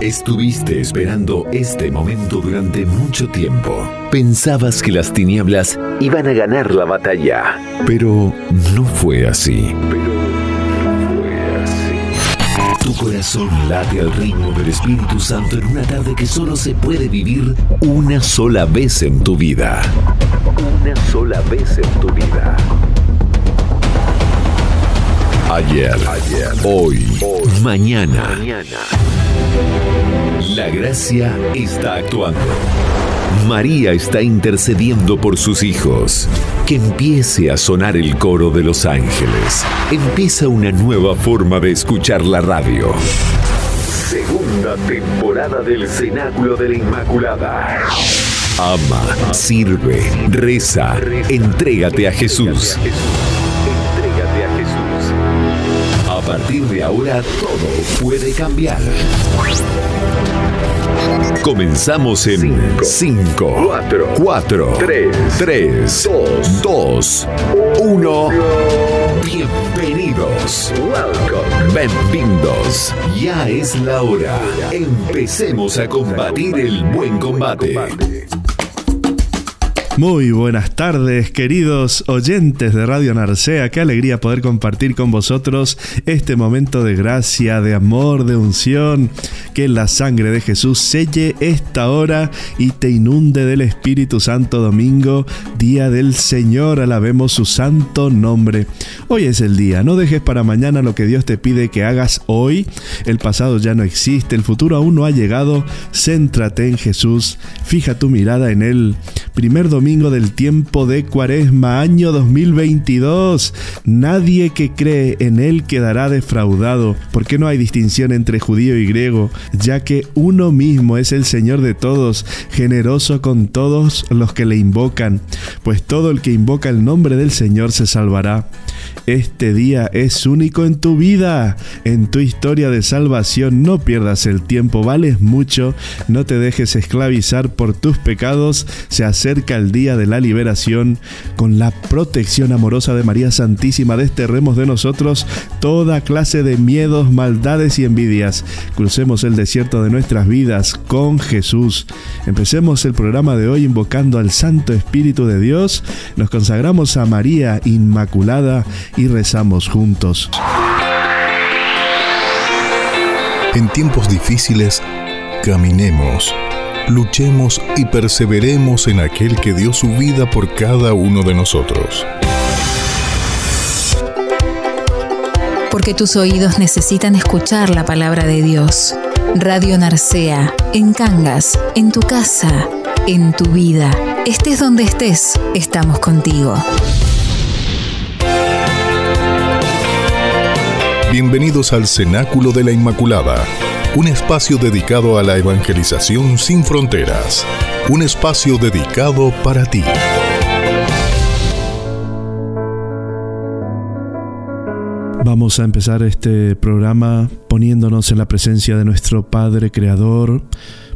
Estuviste esperando este momento durante mucho tiempo. Pensabas que las tinieblas iban a ganar la batalla, pero no fue así. Tu corazón late al ritmo del Espíritu Santo en una tarde que solo se puede vivir una sola vez en tu vida. Una sola vez en tu vida. Ayer, hoy, mañana. La gracia está actuando. María está intercediendo por sus hijos. Que empiece a sonar el coro de los ángeles. Empieza una nueva forma de escuchar la radio. Segunda temporada del Cenáculo de la Inmaculada. Ama, sirve, reza, entrégate a Jesús. Partir de ahora todo puede cambiar. Comenzamos en 5, 4, 3, 2, 1. Bienvenidos. Bienvenidos. Ya es la hora. Empecemos a combatir el buen combate. Muy buenas tardes, queridos oyentes de Radio Narcea. Qué alegría poder compartir con vosotros este momento de gracia, de amor, de unción. Que la sangre de Jesús selle esta hora y te inunde del Espíritu Santo domingo, día del Señor. Alabemos su santo nombre. Hoy es el día. No dejes para mañana lo que Dios te pide que hagas hoy. El pasado ya no existe, el futuro aún no ha llegado. Céntrate en Jesús. Fija tu mirada en Él. Primer domingo del tiempo de Cuaresma, año 2022. Nadie que cree en él quedará defraudado, porque no hay distinción entre judío y griego, ya que uno mismo es el Señor de todos, generoso con todos los que le invocan, pues todo el que invoca el nombre del Señor se salvará. Este día es único en tu vida, en tu historia de salvación. No pierdas el tiempo, vales mucho, no te dejes esclavizar por tus pecados. Acerca el día de la liberación con la protección amorosa de María Santísima. Desterremos de nosotros toda clase de miedos, maldades y envidias. Crucemos el desierto de nuestras vidas con Jesús. Empecemos el programa de hoy invocando al Santo Espíritu de Dios. Nos consagramos a María Inmaculada y rezamos juntos. En tiempos difíciles, caminemos, luchemos y perseveremos en aquel que dio su vida por cada uno de nosotros. Porque tus oídos necesitan escuchar la palabra de Dios. Radio Narcea, en Cangas, en tu casa, en tu vida. Estés donde estés, estamos contigo. Bienvenidos al Cenáculo de la Inmaculada, un espacio dedicado a la evangelización sin fronteras, un espacio dedicado para ti. Vamos a empezar este programa poniéndonos en la presencia de nuestro Padre Creador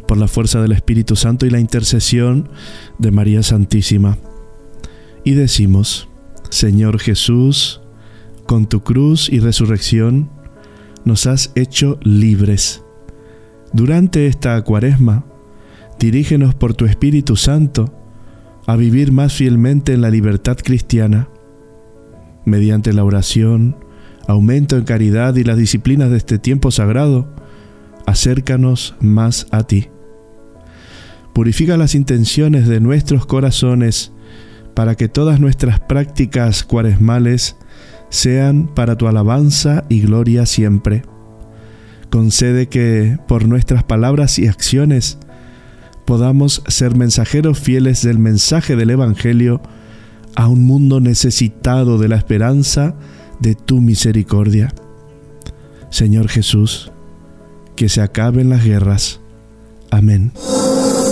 por la fuerza del Espíritu Santo y la intercesión de María Santísima. Y decimos, Señor Jesús, con tu cruz y resurrección nos has hecho libres. Durante esta cuaresma, dirígenos por tu Espíritu Santo a vivir más fielmente en la libertad cristiana. Mediante la oración, aumento en caridad y las disciplinas de este tiempo sagrado, acércanos más a ti. Purifica las intenciones de nuestros corazones para que todas nuestras prácticas cuaresmales sean para tu alabanza y gloria siempre. Concede que por nuestras palabras y acciones podamos ser mensajeros fieles del mensaje del Evangelio a un mundo necesitado de la esperanza de tu misericordia. Señor Jesús, que se acaben las guerras. Amén.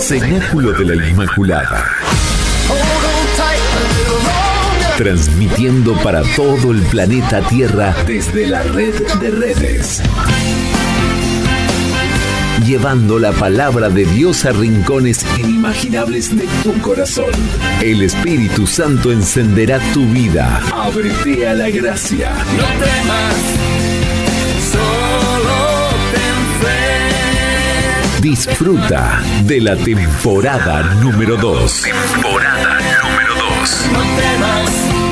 Cenáculo de la Inmaculada. Transmitiendo para todo el planeta Tierra desde la red de redes. Llevando la palabra de Dios a rincones inimaginables de tu corazón. El Espíritu Santo encenderá tu vida. Ábrete a la gracia. No temas, solo ten fe. Disfruta de la temporada número 2. Temporada número 2.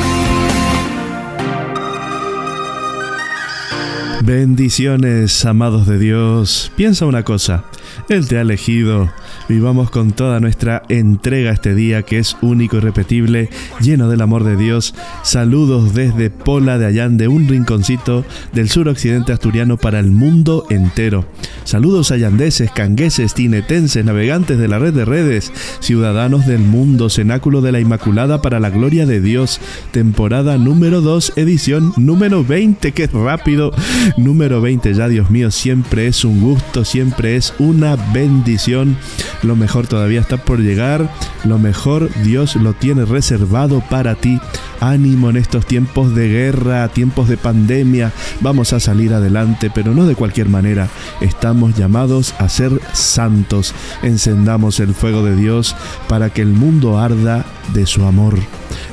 Bendiciones, amados de Dios. Piensa una cosa, Él te ha elegido Vivamos con toda nuestra entrega este día que es único y repetible, lleno del amor de Dios. Saludos desde Pola de Allande, un rinconcito del suroccidente asturiano para el mundo entero. Saludos allandeses, cangueses, tinetenses, navegantes de la red de redes, ciudadanos del mundo, cenáculo de la Inmaculada para la gloria de Dios, temporada número 2, edición número 20, que rápido, número 20 ya, Dios mío, siempre es un gusto, siempre es una bendición lo mejor todavía está por llegar, lo mejor Dios lo tiene reservado para ti. Ánimo en estos tiempos de guerra, tiempos de pandemia, vamos a salir adelante, pero no de cualquier manera. Estamos llamados a ser santos. Encendamos el fuego de Dios para que el mundo arda de su amor.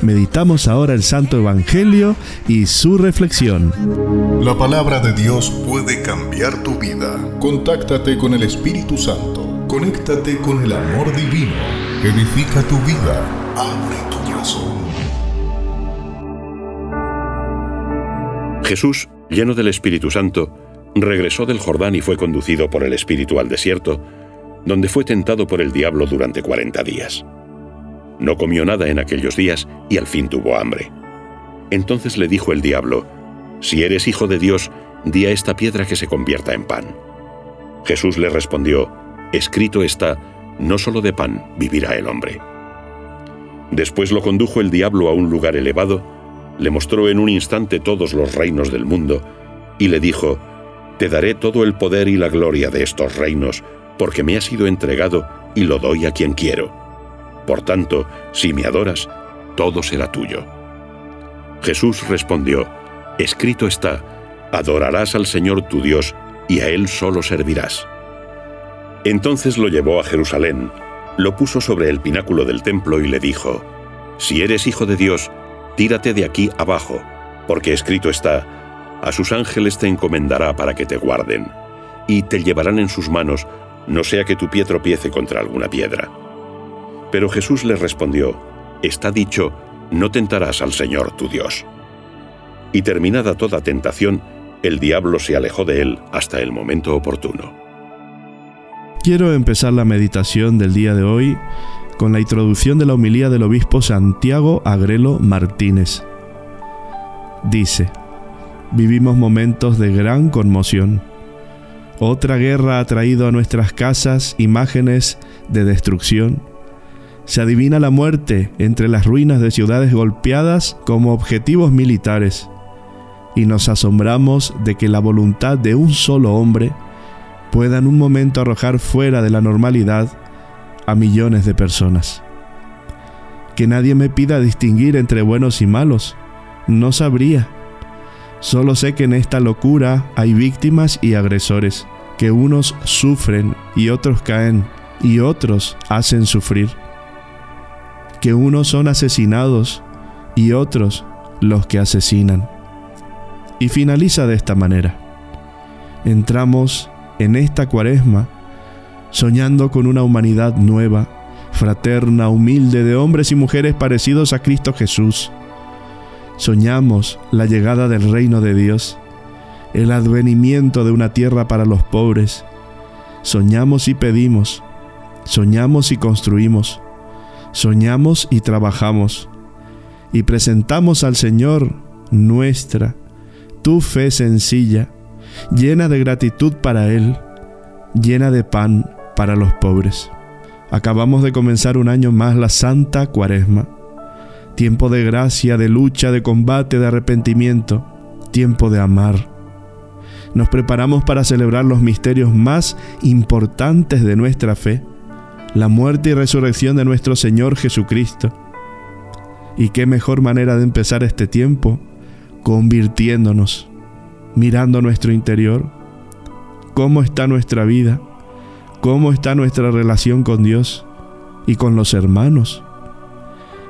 Meditamos ahora el Santo Evangelio y su reflexión. La palabra de Dios puede cambiar tu vida. Contáctate con el Espíritu Santo. Conéctate con el amor divino. Edifica tu vida. Abre tu corazón. Jesús, lleno del Espíritu Santo, regresó del Jordán y fue conducido por el Espíritu al desierto, donde fue tentado por el diablo durante cuarenta días. No comió nada en aquellos días y al fin tuvo hambre. Entonces le dijo el diablo, Si eres hijo de Dios, di a esta piedra que se convierta en pan. Jesús le respondió, Escrito está, no solo de pan vivirá el hombre. Después lo condujo el diablo a un lugar elevado, le mostró en un instante todos los reinos del mundo, y le dijo, Te daré todo el poder y la gloria de estos reinos, porque me ha sido entregado y lo doy a quien quiero. Por tanto, si me adoras, todo será tuyo. Jesús respondió, Escrito está, adorarás al Señor tu Dios, y a Él solo servirás. Entonces lo llevó a Jerusalén, lo puso sobre el pináculo del templo y le dijo, Si eres hijo de Dios, tírate de aquí abajo, porque escrito está, a sus ángeles te encomendará para que te guarden, y te llevarán en sus manos, no sea que tu pie tropiece contra alguna piedra. Pero Jesús le respondió, Está dicho, no tentarás al Señor tu Dios. Y terminada toda tentación, el diablo se alejó de él hasta el momento oportuno. Quiero empezar la meditación del día de hoy con la introducción de la homilía del obispo Santiago Agrelo Martínez. Dice, vivimos momentos de gran conmoción. Otra guerra ha traído a nuestras casas imágenes de destrucción. Se adivina la muerte entre las ruinas de ciudades golpeadas como objetivos militares. Y nos asombramos de que la voluntad de un solo hombre pueda en un momento arrojar fuera de la normalidad a millones de personas. Que nadie me pida distinguir entre buenos y malos, no sabría. Solo sé que en esta locura hay víctimas y agresores, que unos sufren y otros caen y otros hacen sufrir. Que unos son asesinados y otros los que asesinan. Y finaliza de esta manera. Entramos en esta cuaresma, soñando con una humanidad nueva, fraterna, humilde, de hombres y mujeres parecidos a Cristo Jesús. Soñamos la llegada del reino de Dios, el advenimiento de una tierra para los pobres. Soñamos y pedimos, soñamos y construimos, soñamos y trabajamos, y presentamos al Señor nuestra, tu fe sencilla, llena de gratitud para Él, llena de pan para los pobres. Acabamos de comenzar un año más la Santa Cuaresma, tiempo de gracia, de lucha, de combate, de arrepentimiento, tiempo de amar. Nos preparamos para celebrar los misterios más importantes de nuestra fe, la muerte y resurrección de nuestro Señor Jesucristo. Y qué mejor manera de empezar este tiempo convirtiéndonos mirando nuestro interior, cómo está nuestra vida, cómo está nuestra relación con Dios y con los hermanos.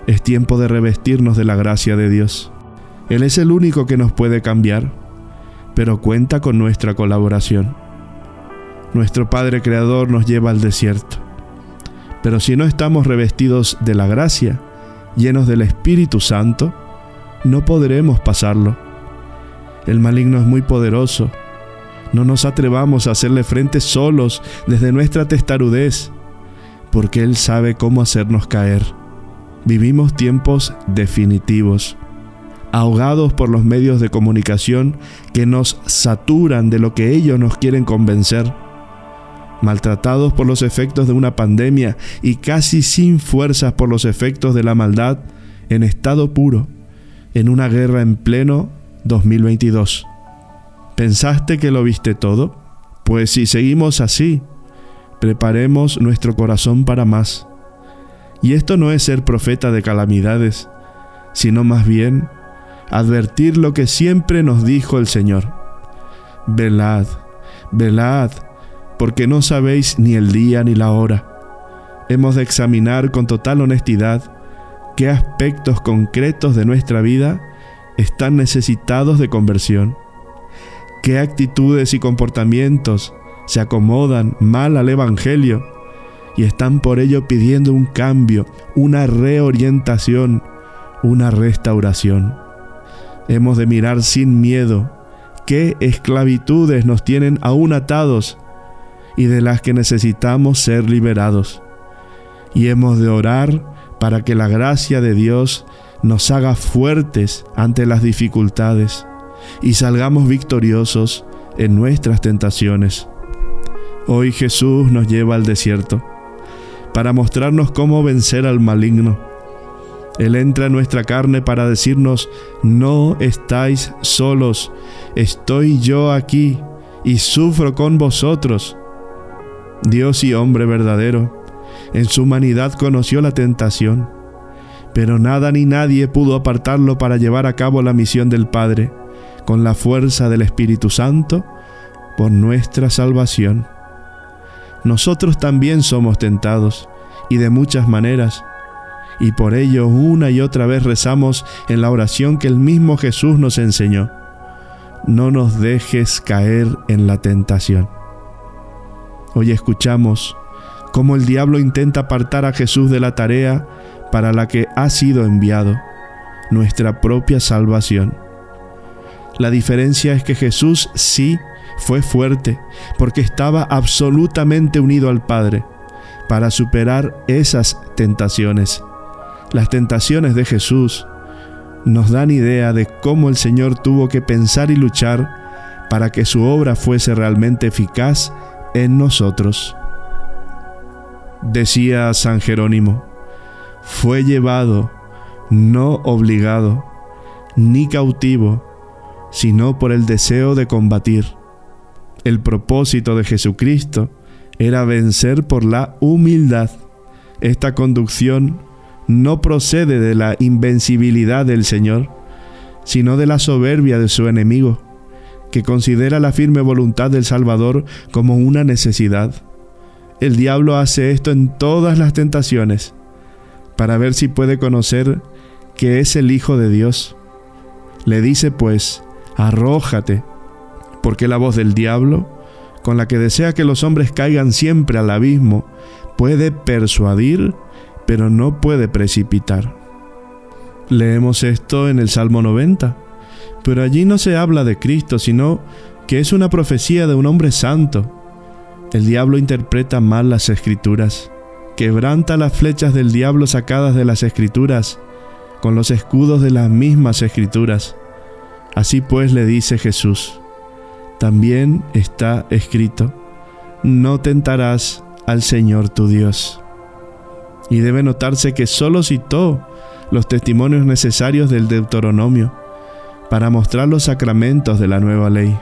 Es tiempo de revestirnos de la gracia de Dios. Él es el único que nos puede cambiar, pero cuenta con nuestra colaboración. nuestro Padre Creador nos lleva al desierto. Pero si no estamos revestidos de la gracia, llenos del Espíritu Santo, no podremos pasarlo. El maligno es muy poderoso. No nos atrevamos a hacerle frente solos desde nuestra testarudez, porque Él sabe cómo hacernos caer. Vivimos tiempos definitivos, ahogados por los medios de comunicación que nos saturan de lo que ellos nos quieren convencer maltratados por los efectos de una pandemia y casi sin fuerzas por los efectos de la maldad, en estado puro, en una guerra en pleno 2022. ¿Pensaste que lo viste todo? Pues si seguimos así, preparemos nuestro corazón para más. Y esto no es ser profeta de calamidades, sino más bien advertir lo que siempre nos dijo el Señor. Velad, velad, porque no sabéis ni el día ni la hora. Hemos de examinar con total honestidad qué aspectos concretos de nuestra vida están necesitados de conversión, qué actitudes y comportamientos se acomodan mal al Evangelio y están por ello pidiendo un cambio, una reorientación, una restauración. Hemos de mirar sin miedo qué esclavitudes nos tienen aún atados y de las que necesitamos ser liberados. Y hemos de orar para que la gracia de Dios nos haga fuertes ante las dificultades y salgamos victoriosos en nuestras tentaciones. Hoy Jesús nos lleva al desierto para mostrarnos cómo vencer al maligno. Él entra en nuestra carne para decirnos, no estáis solos, estoy yo aquí y sufro con vosotros. Dios y hombre verdadero, en su humanidad conoció la tentación, pero nada ni nadie pudo apartarlo para llevar a cabo la misión del Padre, con la fuerza del Espíritu Santo, por nuestra salvación. Nosotros también somos tentados, y de muchas maneras, y por ello una y otra vez rezamos en la oración que el mismo Jesús nos enseñó. No nos dejes caer en la tentación. Hoy escuchamos cómo el diablo intenta apartar a Jesús de la tarea para la que ha sido enviado, nuestra propia salvación. La diferencia es que Jesús sí fue fuerte, porque estaba absolutamente unido al Padre, para superar esas tentaciones. Las tentaciones de Jesús nos dan idea de cómo el Señor tuvo que pensar y luchar para que su obra fuese realmente eficaz en nosotros. Decía San Jerónimo, fue llevado, no obligado, ni cautivo, sino por el deseo de combatir. El propósito de Jesucristo era vencer por la humildad. Esta conducción no procede de la invencibilidad del Señor, sino de la soberbia de su enemigo que considera la firme voluntad del Salvador como una necesidad. El diablo hace esto en todas las tentaciones, para ver si puede conocer que es el Hijo de Dios. Le dice pues, arrójate, porque la voz del diablo, con la que desea que los hombres caigan siempre al abismo, puede persuadir, pero no puede precipitar. Leemos esto en el Salmo 90 pero allí no se habla de Cristo, sino que es una profecía de un hombre santo. El diablo interpreta mal las escrituras, quebranta las flechas del diablo sacadas de las escrituras, con los escudos de las mismas escrituras. Así pues le dice Jesús, también está escrito, no tentarás al Señor tu Dios. Y debe notarse que solo citó los testimonios necesarios del Deuteronomio, para mostrar los sacramentos de la nueva ley.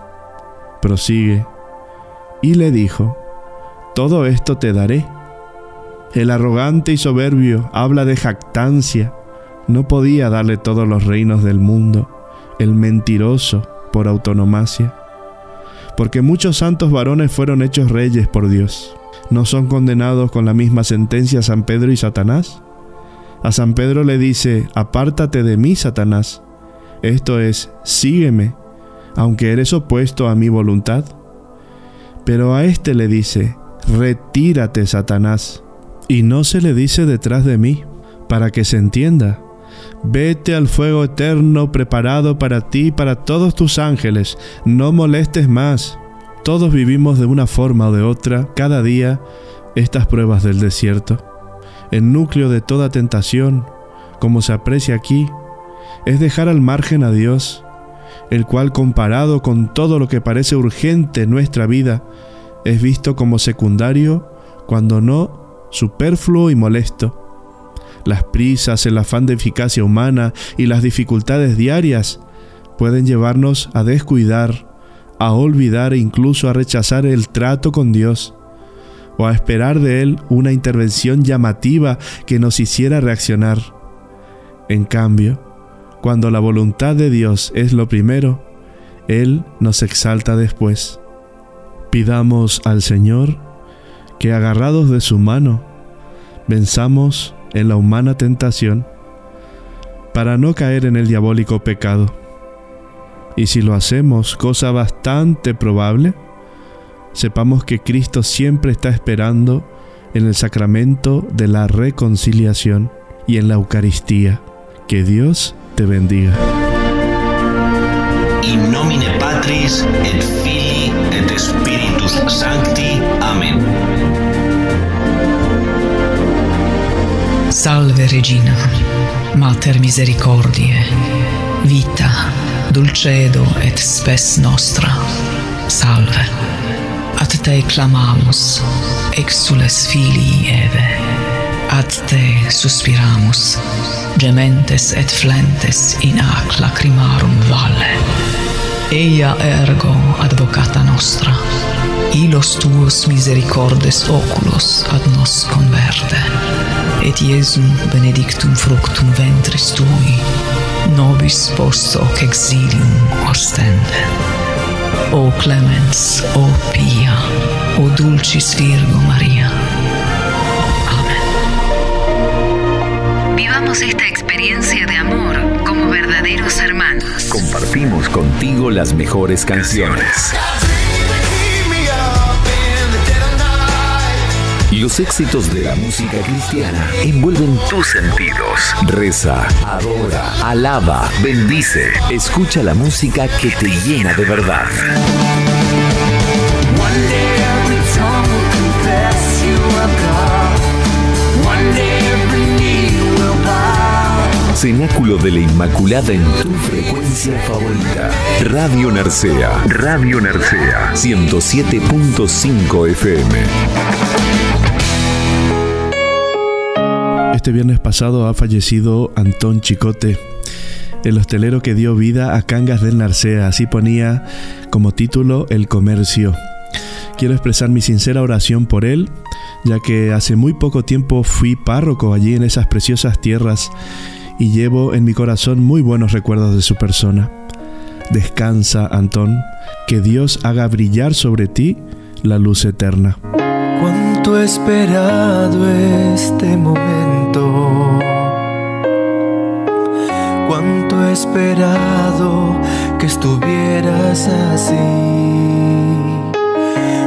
Prosigue. Y le dijo, Todo esto te daré. El arrogante y soberbio habla de jactancia. No podía darle todos los reinos del mundo, el mentiroso por autonomacia. Porque muchos santos varones fueron hechos reyes por Dios. ¿No son condenados con la misma sentencia San Pedro y Satanás? A San Pedro le dice, apártate de mí, Satanás, esto es, sígueme, aunque eres opuesto a mi voluntad. Pero a éste le dice, retírate, Satanás. Y no se le dice detrás de mí, para que se entienda. Vete al fuego eterno preparado para ti y para todos tus ángeles. No molestes más. Todos vivimos de una forma o de otra, cada día, estas pruebas del desierto. El núcleo de toda tentación, como se aprecia aquí, es dejar al margen a Dios, el cual comparado con todo lo que parece urgente en nuestra vida, es visto como secundario, cuando no superfluo y molesto. Las prisas, el afán de eficacia humana y las dificultades diarias pueden llevarnos a descuidar, a olvidar e incluso a rechazar el trato con Dios o a esperar de Él una intervención llamativa que nos hiciera reaccionar. En cambio, cuando la voluntad de Dios es lo primero, Él nos exalta después. Pidamos al Señor que agarrados de su mano, venzamos en la humana tentación para no caer en el diabólico pecado. Y si lo hacemos, cosa bastante probable, sepamos que Cristo siempre está esperando en el sacramento de la reconciliación y en la Eucaristía. Que Dios te bendiga. In nomine Patris et Filii et Spiritus Sancti. Amen. Salve Regina, Mater Misericordiae, vita, dulcedo et spes nostra. Salve. Ad te clamamus, exules filii Eve. Ad te suspiramus, gementes et flentes in ac lacrimarum valle. Eia ergo advocata nostra, ilos tuos misericordes oculos ad nos converte, Et Iesum benedictum fructum ventris tui, nobis post hoc exilium ostende. O clemens, o pia, o dulcis Virgo Maria, Vivamos esta experiencia de amor como verdaderos hermanos. Compartimos contigo las mejores canciones. Los éxitos de la música cristiana envuelven tus sentidos. Reza, adora, alaba, bendice. Escucha la música que te llena de verdad. Cenáculo de la Inmaculada en tu frecuencia favorita. Radio Narcea. Radio Narcea. 107.5 FM. Este viernes pasado ha fallecido Antón Chicote, el hostelero que dio vida a Cangas del Narcea. Así ponía como título El Comercio. Quiero expresar mi sincera oración por él, ya que hace muy poco tiempo fui párroco allí en esas preciosas tierras y llevo en mi corazón muy buenos recuerdos de su persona. Descansa, Antón, que Dios haga brillar sobre ti la luz eterna. Cuánto he esperado este momento. Cuánto he esperado que estuvieras así.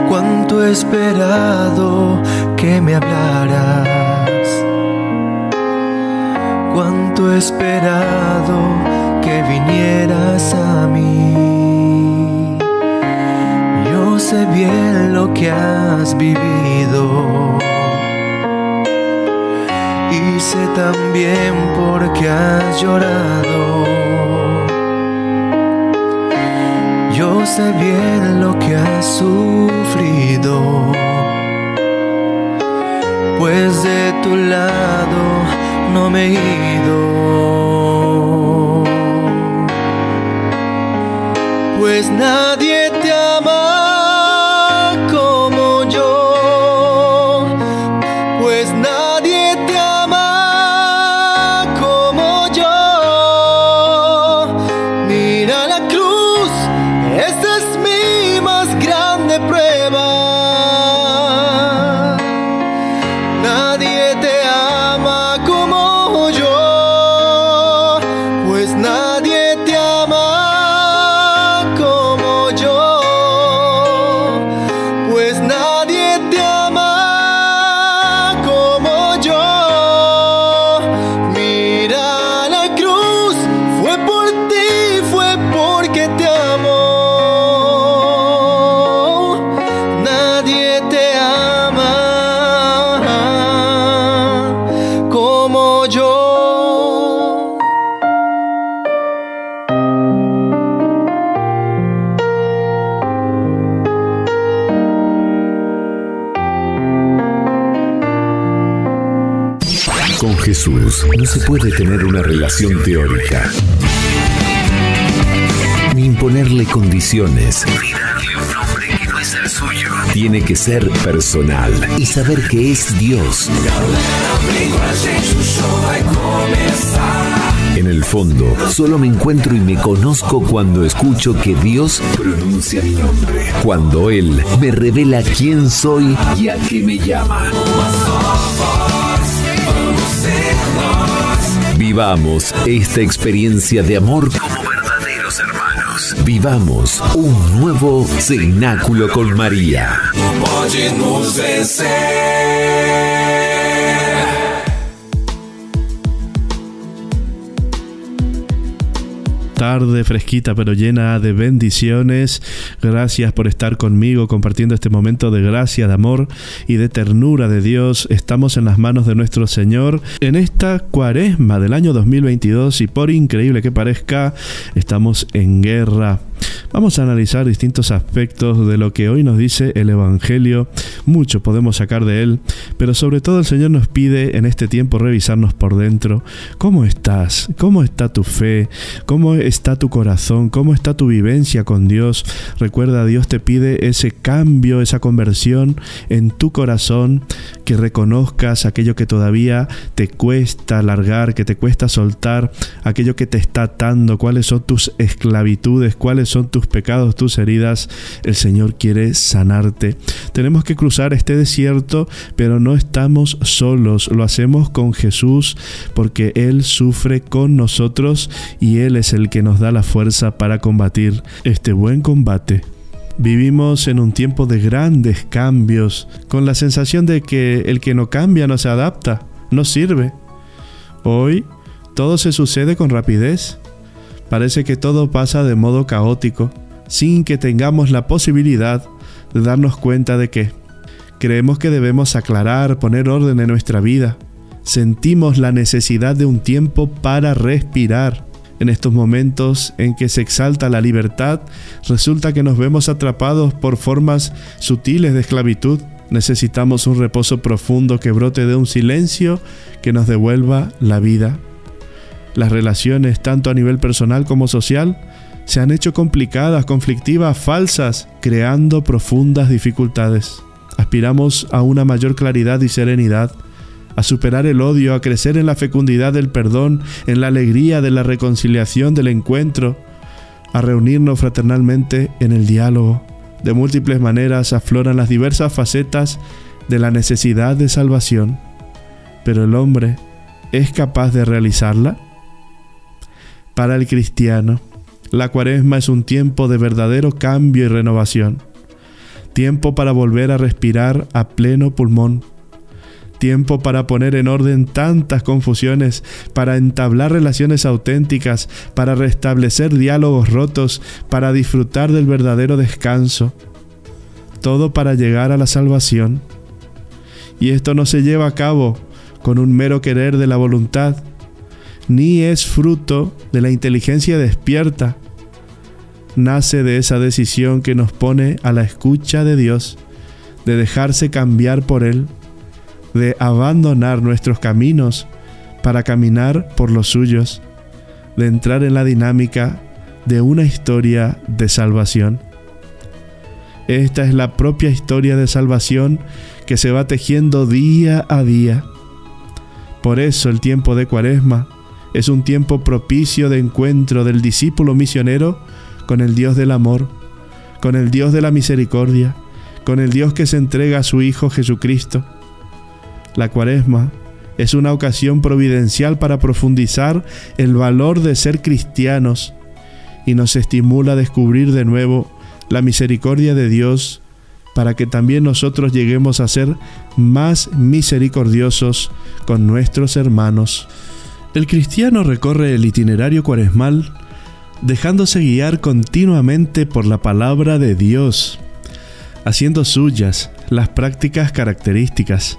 Cuánto he esperado que me hablaras cuánto he esperado que vinieras a mí. Yo sé bien lo que has vivido. Y sé también por qué has llorado. Yo sé bien lo que has sufrido. Pues de tu lado no me ido. Pues nadie Con Jesús no se puede tener una relación teórica, ni imponerle condiciones, ni darle un nombre que no es el suyo. Tiene que ser personal y saber que es Dios. En el fondo, solo me encuentro y me conozco cuando escucho que Dios pronuncia mi nombre. Cuando Él me revela quién soy y a qué me llama. Vivamos esta experiencia de amor como verdaderos hermanos. Vivamos un nuevo cenáculo con María. Tarde fresquita pero llena de bendiciones. Gracias por estar conmigo compartiendo este momento de gracia, de amor y de ternura de Dios. Estamos en las manos de nuestro Señor en esta cuaresma del año 2022 y por increíble que parezca, estamos en guerra. Vamos a analizar distintos aspectos de lo que hoy nos dice el Evangelio. Mucho podemos sacar de él, pero sobre todo el Señor nos pide en este tiempo revisarnos por dentro. ¿Cómo estás? ¿Cómo está tu fe? ¿Cómo está tu corazón? ¿Cómo está tu vivencia con Dios? Recuerda, Dios te pide ese cambio, esa conversión en tu corazón, que reconozcas aquello que todavía te cuesta largar, que te cuesta soltar, aquello que te está atando, cuáles son tus esclavitudes, cuáles son tus pecados, tus heridas, el Señor quiere sanarte. Tenemos que cruzar este desierto, pero no estamos solos, lo hacemos con Jesús porque Él sufre con nosotros y Él es el que nos da la fuerza para combatir este buen combate. Vivimos en un tiempo de grandes cambios, con la sensación de que el que no cambia no se adapta, no sirve. Hoy todo se sucede con rapidez. Parece que todo pasa de modo caótico, sin que tengamos la posibilidad de darnos cuenta de que creemos que debemos aclarar, poner orden en nuestra vida. Sentimos la necesidad de un tiempo para respirar. En estos momentos en que se exalta la libertad, resulta que nos vemos atrapados por formas sutiles de esclavitud. Necesitamos un reposo profundo que brote de un silencio que nos devuelva la vida. Las relaciones, tanto a nivel personal como social, se han hecho complicadas, conflictivas, falsas, creando profundas dificultades. Aspiramos a una mayor claridad y serenidad, a superar el odio, a crecer en la fecundidad del perdón, en la alegría de la reconciliación, del encuentro, a reunirnos fraternalmente en el diálogo. De múltiples maneras afloran las diversas facetas de la necesidad de salvación. Pero el hombre es capaz de realizarla? Para el cristiano, la cuaresma es un tiempo de verdadero cambio y renovación. Tiempo para volver a respirar a pleno pulmón. Tiempo para poner en orden tantas confusiones, para entablar relaciones auténticas, para restablecer diálogos rotos, para disfrutar del verdadero descanso. Todo para llegar a la salvación. Y esto no se lleva a cabo con un mero querer de la voluntad, ni es fruto de la inteligencia despierta. Nace de esa decisión que nos pone a la escucha de Dios, de dejarse cambiar por Él, de abandonar nuestros caminos para caminar por los suyos, de entrar en la dinámica de una historia de salvación. Esta es la propia historia de salvación que se va tejiendo día a día. Por eso el tiempo de Cuaresma es un tiempo propicio de encuentro del discípulo misionero con el Dios del amor, con el Dios de la misericordia, con el Dios que se entrega a su Hijo Jesucristo. La cuaresma es una ocasión providencial para profundizar el valor de ser cristianos y nos estimula a descubrir de nuevo la misericordia de Dios para que también nosotros lleguemos a ser más misericordiosos con nuestros hermanos. El cristiano recorre el itinerario cuaresmal dejándose guiar continuamente por la palabra de Dios, haciendo suyas las prácticas características,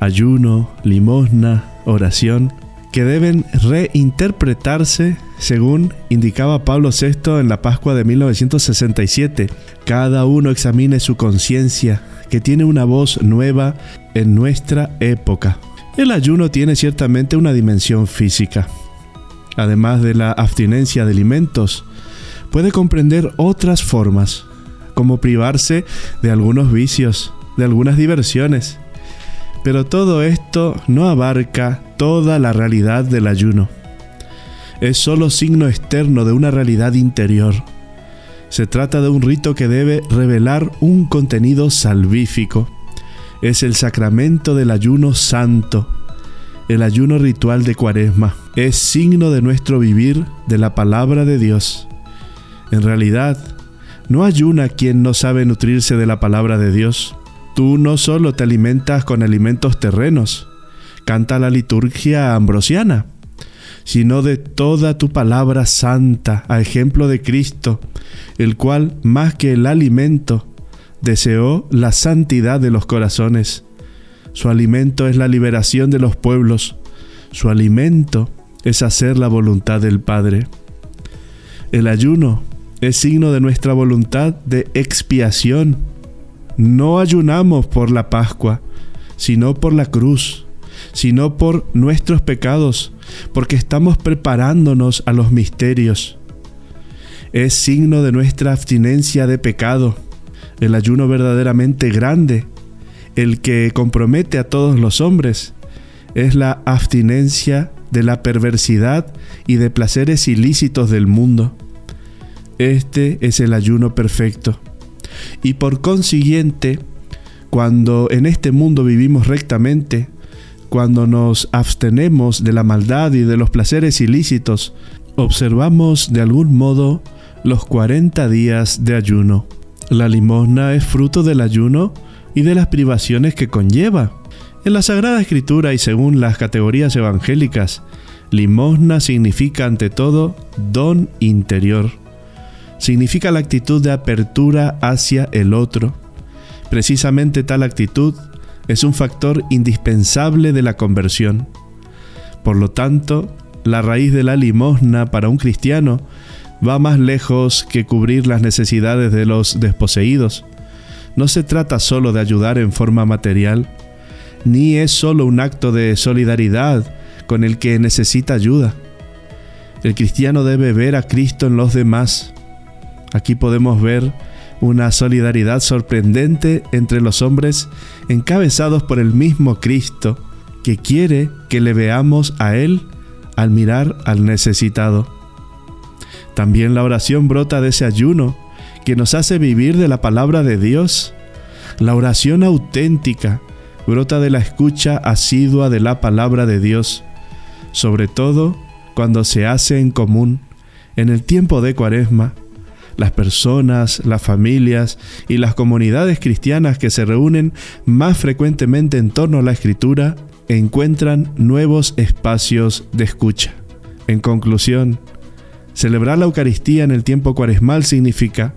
ayuno, limosna, oración, que deben reinterpretarse según indicaba Pablo VI en la Pascua de 1967. Cada uno examine su conciencia, que tiene una voz nueva en nuestra época. El ayuno tiene ciertamente una dimensión física. Además de la abstinencia de alimentos, puede comprender otras formas, como privarse de algunos vicios, de algunas diversiones. Pero todo esto no abarca toda la realidad del ayuno. Es solo signo externo de una realidad interior. Se trata de un rito que debe revelar un contenido salvífico es el sacramento del ayuno santo, el ayuno ritual de Cuaresma. Es signo de nuestro vivir de la palabra de Dios. En realidad, no ayuna quien no sabe nutrirse de la palabra de Dios. Tú no solo te alimentas con alimentos terrenos, canta la liturgia ambrosiana, sino de toda tu palabra santa, a ejemplo de Cristo, el cual, más que el alimento, deseó la santidad de los corazones. Su alimento es la liberación de los pueblos. Su alimento es hacer la voluntad del Padre. El ayuno es signo de nuestra voluntad de expiación. No ayunamos por la Pascua, sino por la cruz, sino por nuestros pecados, porque estamos preparándonos a los misterios. Es signo de nuestra abstinencia de pecado el ayuno verdaderamente grande, el que compromete a todos los hombres, es la abstinencia de la perversidad y de placeres ilícitos del mundo. Este es el ayuno perfecto. Y por consiguiente, cuando en este mundo vivimos rectamente, cuando nos abstenemos de la maldad y de los placeres ilícitos, observamos de algún modo los 40 días de ayuno. La limosna es fruto del ayuno y de las privaciones que conlleva. En la Sagrada Escritura y según las categorías evangélicas, limosna significa ante todo don interior. Significa la actitud de apertura hacia el otro. Precisamente tal actitud es un factor indispensable de la conversión. Por lo tanto, la raíz de la limosna para un cristiano va más lejos que cubrir las necesidades de los desposeídos. No se trata solo de ayudar en forma material, ni es solo un acto de solidaridad con el que necesita ayuda. El cristiano debe ver a Cristo en los demás. Aquí podemos ver una solidaridad sorprendente entre los hombres encabezados por el mismo Cristo, que quiere que le veamos a Él al mirar al necesitado. También la oración brota de ese ayuno que nos hace vivir de la palabra de Dios. La oración auténtica brota de la escucha asidua de la palabra de Dios, sobre todo cuando se hace en común en el tiempo de Cuaresma. Las personas, las familias y las comunidades cristianas que se reúnen más frecuentemente en torno a la escritura encuentran nuevos espacios de escucha. En conclusión, Celebrar la Eucaristía en el tiempo cuaresmal significa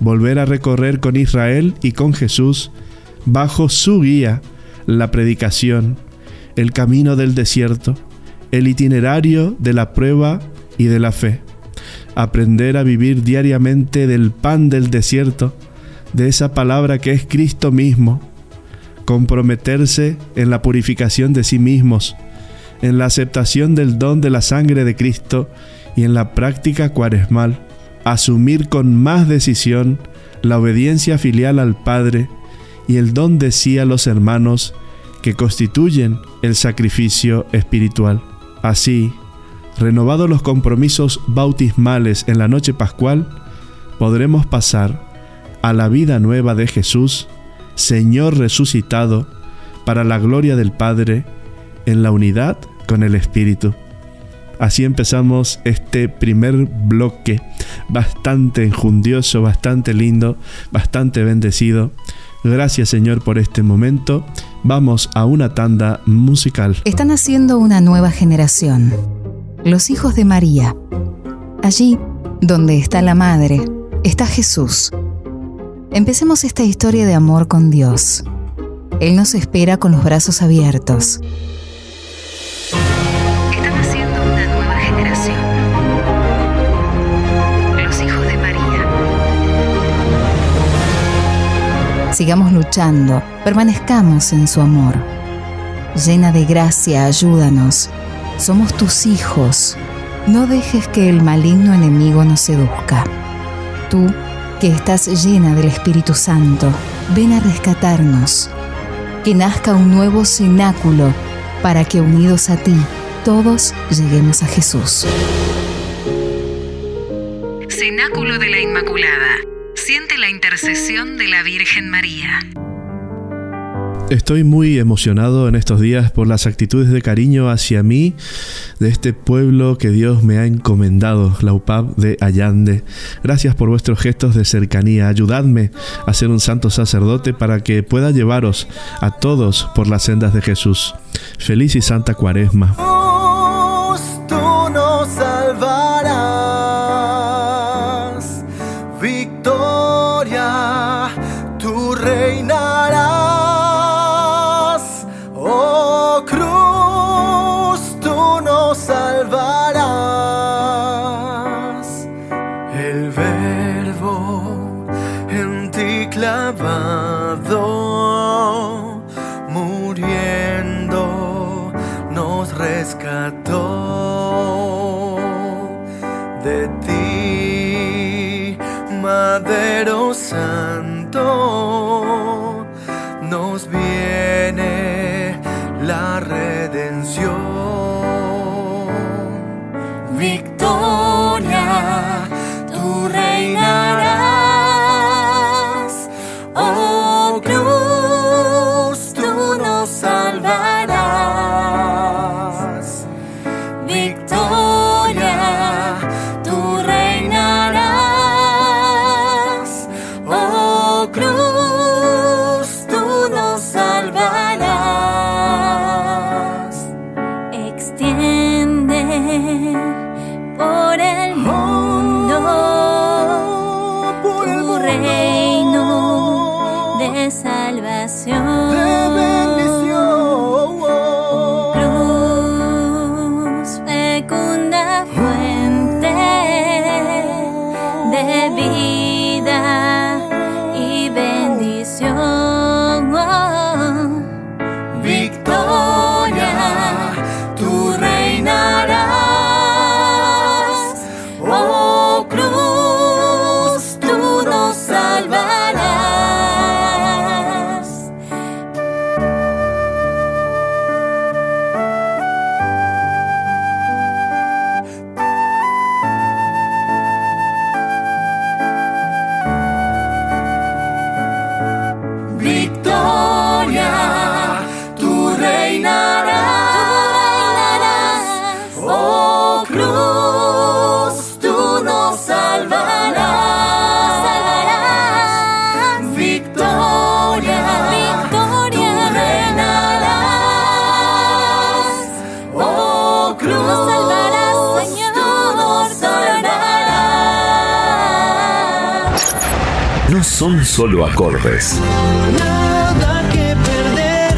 volver a recorrer con Israel y con Jesús, bajo su guía, la predicación, el camino del desierto, el itinerario de la prueba y de la fe. Aprender a vivir diariamente del pan del desierto, de esa palabra que es Cristo mismo. Comprometerse en la purificación de sí mismos, en la aceptación del don de la sangre de Cristo y en la práctica cuaresmal asumir con más decisión la obediencia filial al Padre y el don de sí a los hermanos que constituyen el sacrificio espiritual. Así, renovados los compromisos bautismales en la noche pascual, podremos pasar a la vida nueva de Jesús, Señor resucitado, para la gloria del Padre, en la unidad con el Espíritu. Así empezamos este primer bloque, bastante enjundioso, bastante lindo, bastante bendecido. Gracias Señor por este momento. Vamos a una tanda musical. Están haciendo una nueva generación. Los hijos de María. Allí, donde está la Madre, está Jesús. Empecemos esta historia de amor con Dios. Él nos espera con los brazos abiertos. Sigamos luchando, permanezcamos en su amor. llena de gracia, ayúdanos. Somos tus hijos. No dejes que el maligno enemigo nos seduzca. Tú, que estás llena del Espíritu Santo, ven a rescatarnos. Que nazca un nuevo cenáculo para que unidos a ti, todos lleguemos a Jesús. Cenáculo de la Inmaculada. Siente la intercesión de la Virgen María. Estoy muy emocionado en estos días por las actitudes de cariño hacia mí de este pueblo que Dios me ha encomendado, la UPAP de Allande. Gracias por vuestros gestos de cercanía. Ayudadme a ser un santo sacerdote para que pueda llevaros a todos por las sendas de Jesús. Feliz y santa cuaresma. rescató de ti, Madero Santo. Son solo acordes. Nada que perder.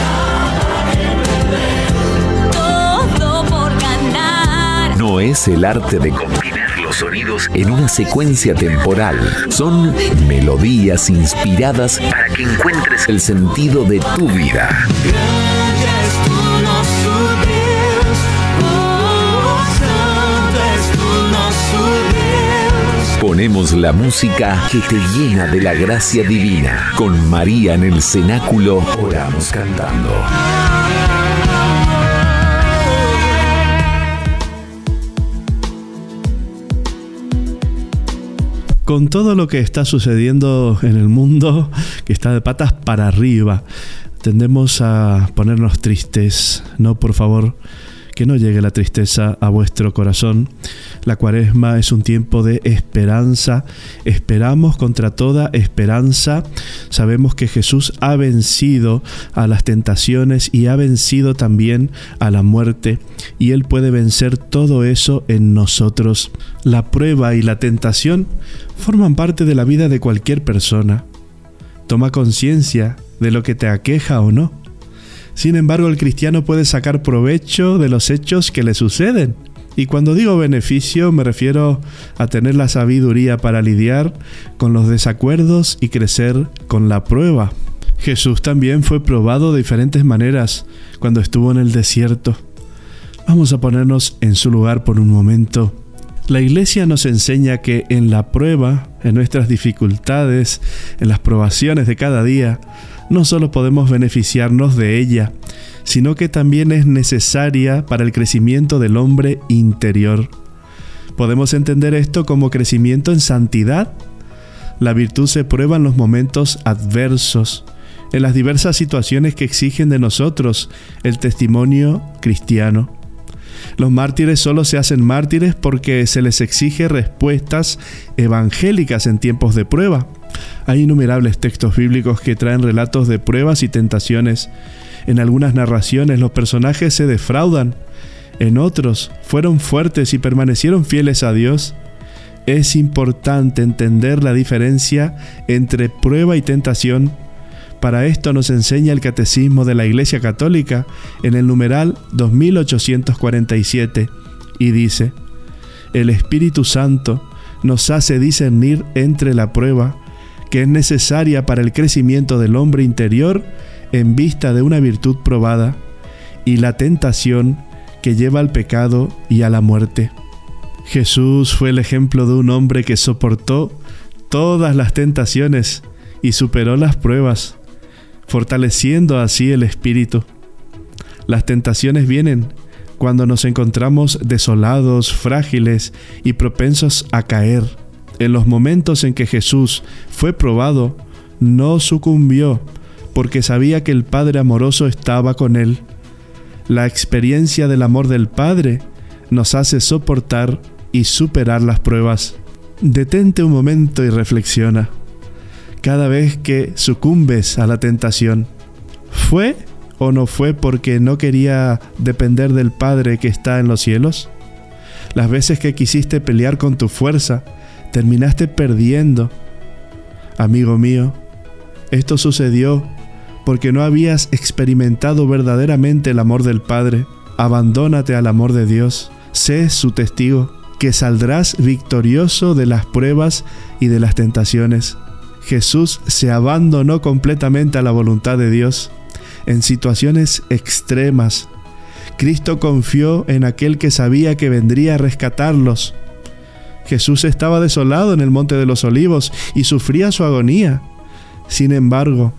Nada que perder. Todo por ganar. No es el arte de combinar en una secuencia temporal. Son melodías inspiradas para que encuentres el sentido de tu vida. Ponemos la música que te llena de la gracia divina. Con María en el cenáculo, oramos cantando. Con todo lo que está sucediendo en el mundo, que está de patas para arriba, tendemos a ponernos tristes. No, por favor, que no llegue la tristeza a vuestro corazón. La cuaresma es un tiempo de esperanza. Esperamos contra toda esperanza. Sabemos que Jesús ha vencido a las tentaciones y ha vencido también a la muerte. Y Él puede vencer todo eso en nosotros. La prueba y la tentación forman parte de la vida de cualquier persona. Toma conciencia de lo que te aqueja o no. Sin embargo, el cristiano puede sacar provecho de los hechos que le suceden. Y cuando digo beneficio me refiero a tener la sabiduría para lidiar con los desacuerdos y crecer con la prueba. Jesús también fue probado de diferentes maneras cuando estuvo en el desierto. Vamos a ponernos en su lugar por un momento. La iglesia nos enseña que en la prueba, en nuestras dificultades, en las probaciones de cada día, no solo podemos beneficiarnos de ella, sino que también es necesaria para el crecimiento del hombre interior. Podemos entender esto como crecimiento en santidad. La virtud se prueba en los momentos adversos, en las diversas situaciones que exigen de nosotros el testimonio cristiano. Los mártires solo se hacen mártires porque se les exige respuestas evangélicas en tiempos de prueba. Hay innumerables textos bíblicos que traen relatos de pruebas y tentaciones. En algunas narraciones los personajes se defraudan, en otros fueron fuertes y permanecieron fieles a Dios. Es importante entender la diferencia entre prueba y tentación para esto nos enseña el Catecismo de la Iglesia Católica en el numeral 2847 y dice, el Espíritu Santo nos hace discernir entre la prueba que es necesaria para el crecimiento del hombre interior en vista de una virtud probada y la tentación que lleva al pecado y a la muerte. Jesús fue el ejemplo de un hombre que soportó todas las tentaciones y superó las pruebas fortaleciendo así el espíritu. Las tentaciones vienen cuando nos encontramos desolados, frágiles y propensos a caer. En los momentos en que Jesús fue probado, no sucumbió porque sabía que el Padre amoroso estaba con él. La experiencia del amor del Padre nos hace soportar y superar las pruebas. Detente un momento y reflexiona cada vez que sucumbes a la tentación. ¿Fue o no fue porque no quería depender del Padre que está en los cielos? Las veces que quisiste pelear con tu fuerza, terminaste perdiendo. Amigo mío, esto sucedió porque no habías experimentado verdaderamente el amor del Padre. Abandónate al amor de Dios, sé su testigo, que saldrás victorioso de las pruebas y de las tentaciones. Jesús se abandonó completamente a la voluntad de Dios en situaciones extremas. Cristo confió en aquel que sabía que vendría a rescatarlos. Jesús estaba desolado en el monte de los olivos y sufría su agonía. Sin embargo,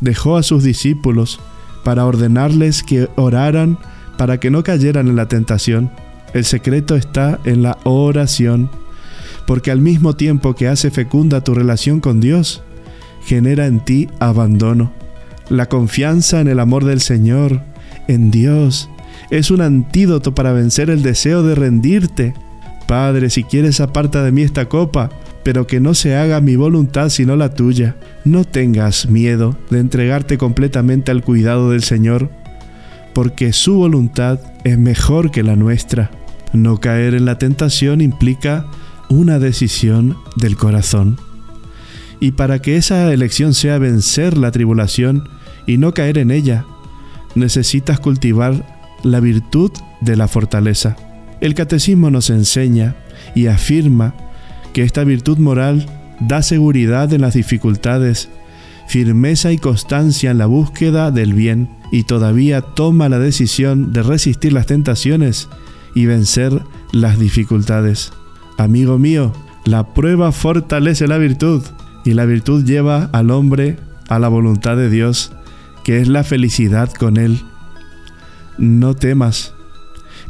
dejó a sus discípulos para ordenarles que oraran para que no cayeran en la tentación. El secreto está en la oración porque al mismo tiempo que hace fecunda tu relación con Dios, genera en ti abandono. La confianza en el amor del Señor, en Dios, es un antídoto para vencer el deseo de rendirte. Padre, si quieres aparta de mí esta copa, pero que no se haga mi voluntad sino la tuya. No tengas miedo de entregarte completamente al cuidado del Señor, porque su voluntad es mejor que la nuestra. No caer en la tentación implica una decisión del corazón. Y para que esa elección sea vencer la tribulación y no caer en ella, necesitas cultivar la virtud de la fortaleza. El catecismo nos enseña y afirma que esta virtud moral da seguridad en las dificultades, firmeza y constancia en la búsqueda del bien y todavía toma la decisión de resistir las tentaciones y vencer las dificultades. Amigo mío, la prueba fortalece la virtud y la virtud lleva al hombre a la voluntad de Dios, que es la felicidad con Él. No temas.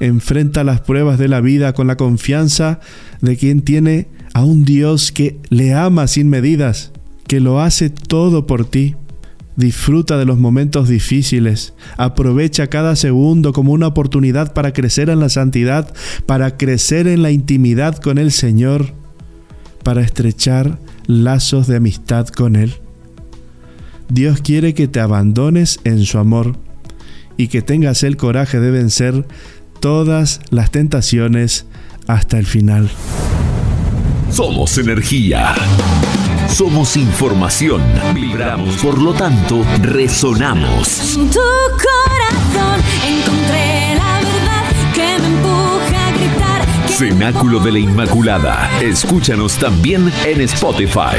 Enfrenta las pruebas de la vida con la confianza de quien tiene a un Dios que le ama sin medidas, que lo hace todo por ti. Disfruta de los momentos difíciles, aprovecha cada segundo como una oportunidad para crecer en la santidad, para crecer en la intimidad con el Señor, para estrechar lazos de amistad con Él. Dios quiere que te abandones en su amor y que tengas el coraje de vencer todas las tentaciones hasta el final. Somos energía. Somos información. Vibramos, por lo tanto, resonamos. En tu corazón encontré la verdad que me empuja a gritar. Cenáculo de la Inmaculada. Escúchanos también en Spotify.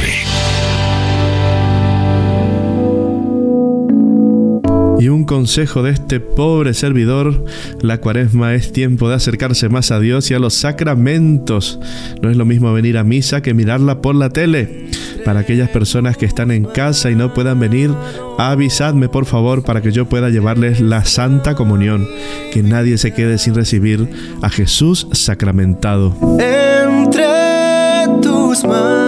Un consejo de este pobre servidor, la cuaresma es tiempo de acercarse más a Dios y a los sacramentos. No es lo mismo venir a misa que mirarla por la tele. Para aquellas personas que están en casa y no puedan venir, avisadme por favor para que yo pueda llevarles la Santa Comunión. Que nadie se quede sin recibir a Jesús sacramentado. Entre tus manos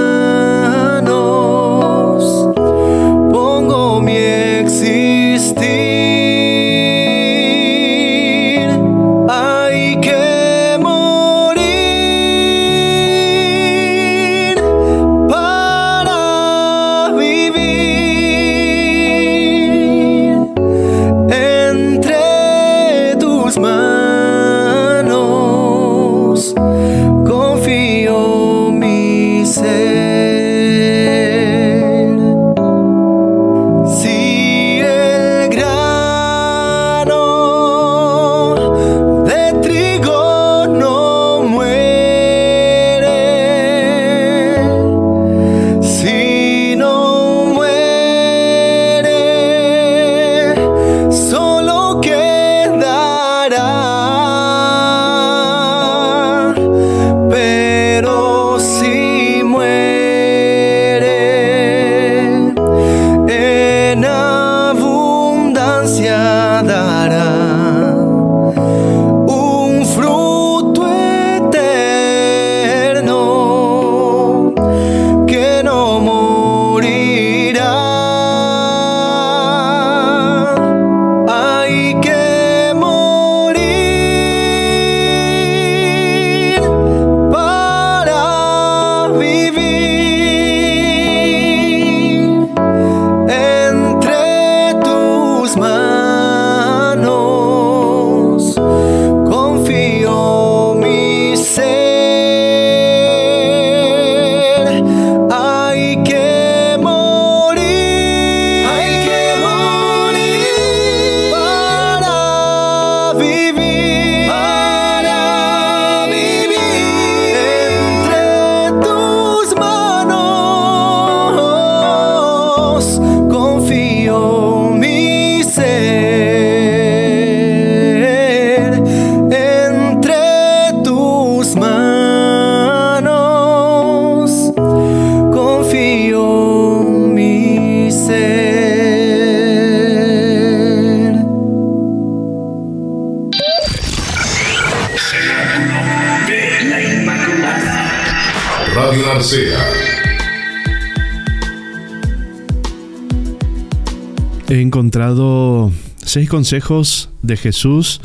seis consejos de Jesús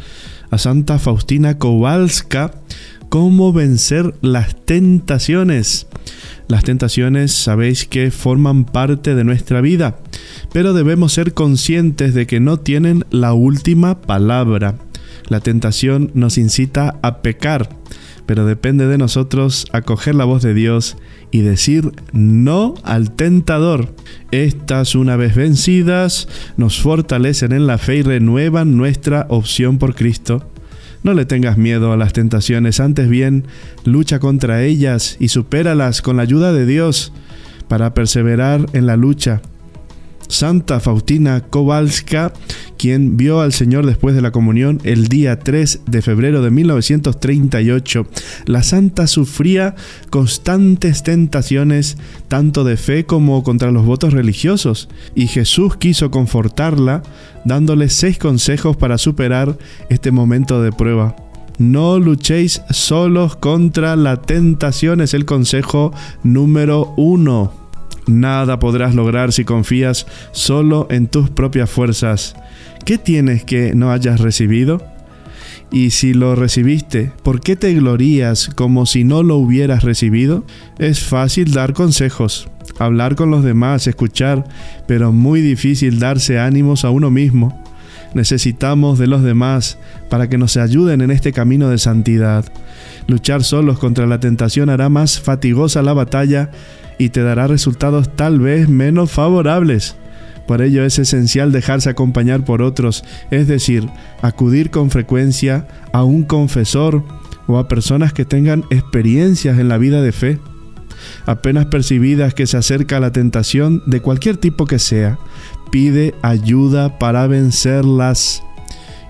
a Santa Faustina Kowalska cómo vencer las tentaciones. Las tentaciones sabéis que forman parte de nuestra vida, pero debemos ser conscientes de que no tienen la última palabra. La tentación nos incita a pecar, pero depende de nosotros acoger la voz de Dios y decir no al tentador. Estas una vez vencidas nos fortalecen en la fe y renuevan nuestra opción por Cristo. No le tengas miedo a las tentaciones, antes bien, lucha contra ellas y supéralas con la ayuda de Dios para perseverar en la lucha. Santa Faustina Kowalska, quien vio al Señor después de la comunión el día 3 de febrero de 1938. La santa sufría constantes tentaciones, tanto de fe como contra los votos religiosos, y Jesús quiso confortarla, dándole seis consejos para superar este momento de prueba. No luchéis solos contra la tentación, es el consejo número uno. Nada podrás lograr si confías solo en tus propias fuerzas. ¿Qué tienes que no hayas recibido? Y si lo recibiste, ¿por qué te glorías como si no lo hubieras recibido? Es fácil dar consejos, hablar con los demás, escuchar, pero muy difícil darse ánimos a uno mismo. Necesitamos de los demás para que nos ayuden en este camino de santidad. Luchar solos contra la tentación hará más fatigosa la batalla y te dará resultados tal vez menos favorables. Por ello es esencial dejarse acompañar por otros, es decir, acudir con frecuencia a un confesor o a personas que tengan experiencias en la vida de fe. Apenas percibidas que se acerca la tentación de cualquier tipo que sea, pide ayuda para vencerlas.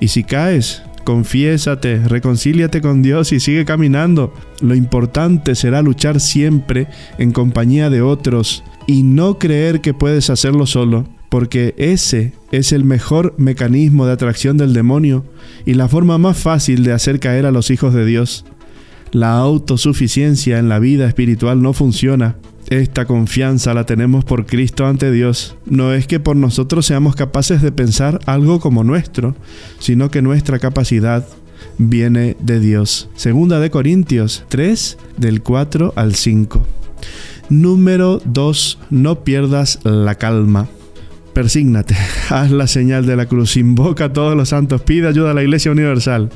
Y si caes, confiésate, reconcíliate con Dios y sigue caminando. Lo importante será luchar siempre en compañía de otros y no creer que puedes hacerlo solo, porque ese es el mejor mecanismo de atracción del demonio y la forma más fácil de hacer caer a los hijos de Dios. La autosuficiencia en la vida espiritual no funciona. Esta confianza la tenemos por Cristo ante Dios. No es que por nosotros seamos capaces de pensar algo como nuestro, sino que nuestra capacidad viene de Dios. Segunda de Corintios 3 del 4 al 5. Número 2. No pierdas la calma. Persígnate, haz la señal de la cruz, invoca a todos los santos, pide ayuda a la Iglesia Universal.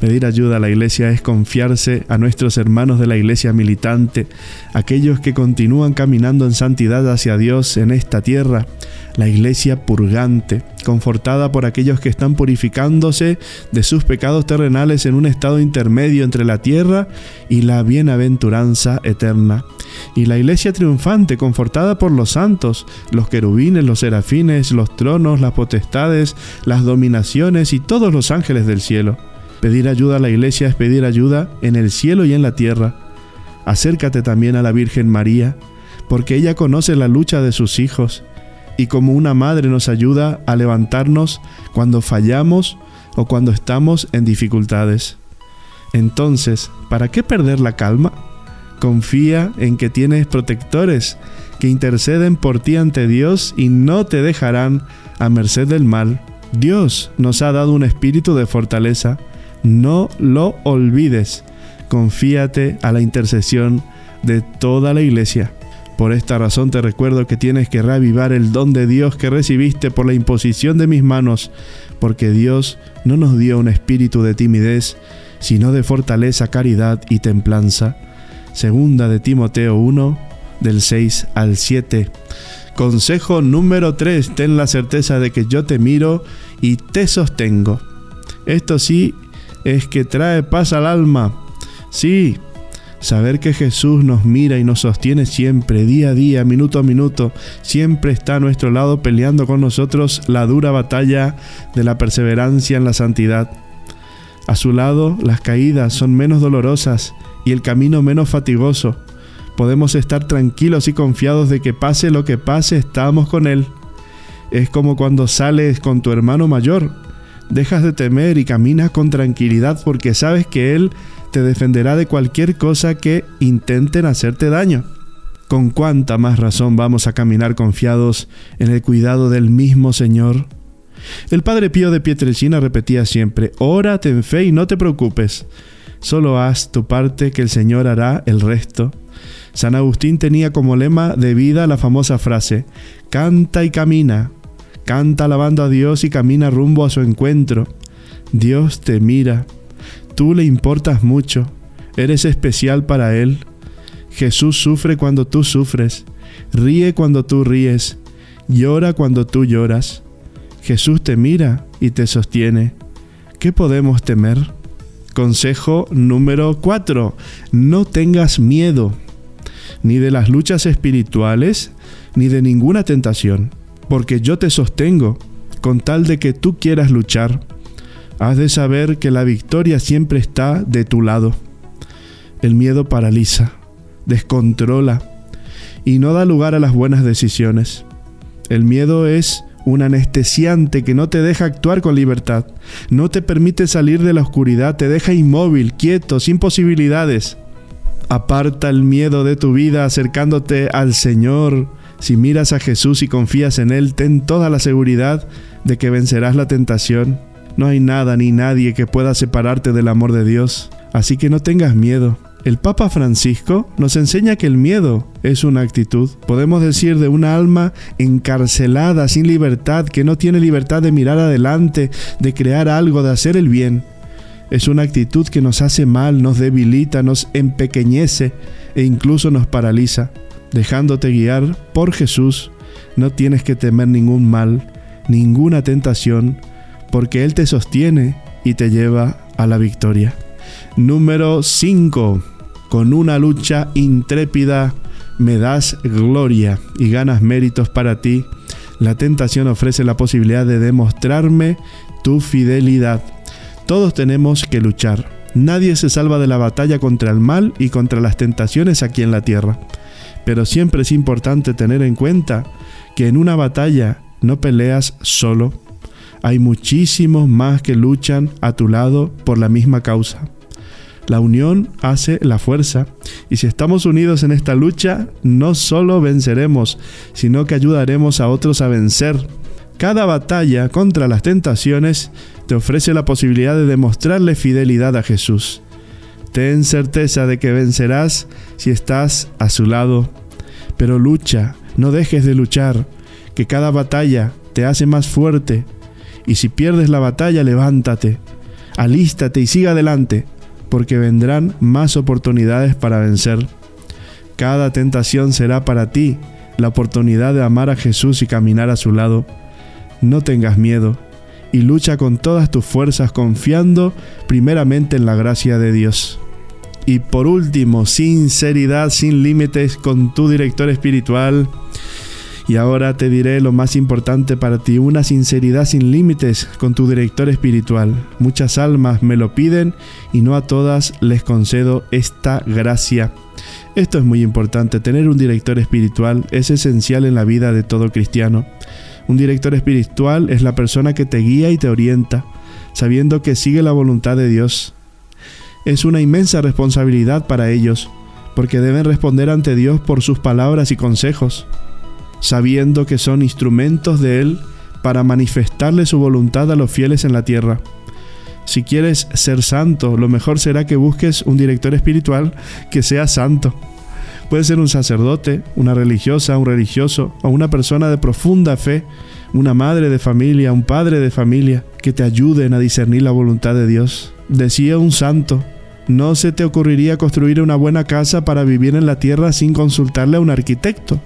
Pedir ayuda a la iglesia es confiarse a nuestros hermanos de la iglesia militante, aquellos que continúan caminando en santidad hacia Dios en esta tierra, la iglesia purgante, confortada por aquellos que están purificándose de sus pecados terrenales en un estado intermedio entre la tierra y la bienaventuranza eterna. Y la iglesia triunfante, confortada por los santos, los querubines, los serafines, los tronos, las potestades, las dominaciones y todos los ángeles del cielo. Pedir ayuda a la iglesia es pedir ayuda en el cielo y en la tierra. Acércate también a la Virgen María, porque ella conoce la lucha de sus hijos y como una madre nos ayuda a levantarnos cuando fallamos o cuando estamos en dificultades. Entonces, ¿para qué perder la calma? Confía en que tienes protectores que interceden por ti ante Dios y no te dejarán a merced del mal. Dios nos ha dado un espíritu de fortaleza no lo olvides. Confíate a la intercesión de toda la iglesia. Por esta razón te recuerdo que tienes que reavivar el don de Dios que recibiste por la imposición de mis manos, porque Dios no nos dio un espíritu de timidez, sino de fortaleza, caridad y templanza. Segunda de Timoteo 1, del 6 al 7. Consejo número 3. Ten la certeza de que yo te miro y te sostengo. Esto sí es que trae paz al alma. Sí, saber que Jesús nos mira y nos sostiene siempre, día a día, minuto a minuto, siempre está a nuestro lado peleando con nosotros la dura batalla de la perseverancia en la santidad. A su lado las caídas son menos dolorosas y el camino menos fatigoso. Podemos estar tranquilos y confiados de que pase lo que pase, estamos con Él. Es como cuando sales con tu hermano mayor dejas de temer y caminas con tranquilidad porque sabes que Él te defenderá de cualquier cosa que intenten hacerte daño. Con cuánta más razón vamos a caminar confiados en el cuidado del mismo Señor. El Padre Pío de Pietrelcina repetía siempre, órate en fe y no te preocupes, solo haz tu parte que el Señor hará el resto. San Agustín tenía como lema de vida la famosa frase, canta y camina, Canta alabando a Dios y camina rumbo a su encuentro. Dios te mira. Tú le importas mucho. Eres especial para Él. Jesús sufre cuando tú sufres. Ríe cuando tú ríes. Llora cuando tú lloras. Jesús te mira y te sostiene. ¿Qué podemos temer? Consejo número 4. No tengas miedo, ni de las luchas espirituales, ni de ninguna tentación porque yo te sostengo, con tal de que tú quieras luchar. Has de saber que la victoria siempre está de tu lado. El miedo paraliza, descontrola y no da lugar a las buenas decisiones. El miedo es un anestesiante que no te deja actuar con libertad, no te permite salir de la oscuridad, te deja inmóvil, quieto, sin posibilidades. Aparta el miedo de tu vida acercándote al Señor, si miras a Jesús y confías en Él, ten toda la seguridad de que vencerás la tentación. No hay nada ni nadie que pueda separarte del amor de Dios, así que no tengas miedo. El Papa Francisco nos enseña que el miedo es una actitud, podemos decir, de una alma encarcelada, sin libertad, que no tiene libertad de mirar adelante, de crear algo, de hacer el bien. Es una actitud que nos hace mal, nos debilita, nos empequeñece e incluso nos paraliza dejándote guiar por Jesús, no tienes que temer ningún mal, ninguna tentación, porque Él te sostiene y te lleva a la victoria. Número 5. Con una lucha intrépida me das gloria y ganas méritos para ti. La tentación ofrece la posibilidad de demostrarme tu fidelidad. Todos tenemos que luchar. Nadie se salva de la batalla contra el mal y contra las tentaciones aquí en la tierra. Pero siempre es importante tener en cuenta que en una batalla no peleas solo. Hay muchísimos más que luchan a tu lado por la misma causa. La unión hace la fuerza y si estamos unidos en esta lucha, no solo venceremos, sino que ayudaremos a otros a vencer. Cada batalla contra las tentaciones te ofrece la posibilidad de demostrarle fidelidad a Jesús. Ten certeza de que vencerás si estás a su lado. Pero lucha, no dejes de luchar, que cada batalla te hace más fuerte. Y si pierdes la batalla, levántate, alístate y siga adelante, porque vendrán más oportunidades para vencer. Cada tentación será para ti la oportunidad de amar a Jesús y caminar a su lado. No tengas miedo y lucha con todas tus fuerzas confiando primeramente en la gracia de Dios. Y por último, sinceridad sin límites con tu director espiritual. Y ahora te diré lo más importante para ti, una sinceridad sin límites con tu director espiritual. Muchas almas me lo piden y no a todas les concedo esta gracia. Esto es muy importante, tener un director espiritual es esencial en la vida de todo cristiano. Un director espiritual es la persona que te guía y te orienta, sabiendo que sigue la voluntad de Dios. Es una inmensa responsabilidad para ellos, porque deben responder ante Dios por sus palabras y consejos sabiendo que son instrumentos de Él para manifestarle su voluntad a los fieles en la tierra. Si quieres ser santo, lo mejor será que busques un director espiritual que sea santo. Puede ser un sacerdote, una religiosa, un religioso o una persona de profunda fe, una madre de familia, un padre de familia, que te ayuden a discernir la voluntad de Dios. Decía un santo, no se te ocurriría construir una buena casa para vivir en la tierra sin consultarle a un arquitecto.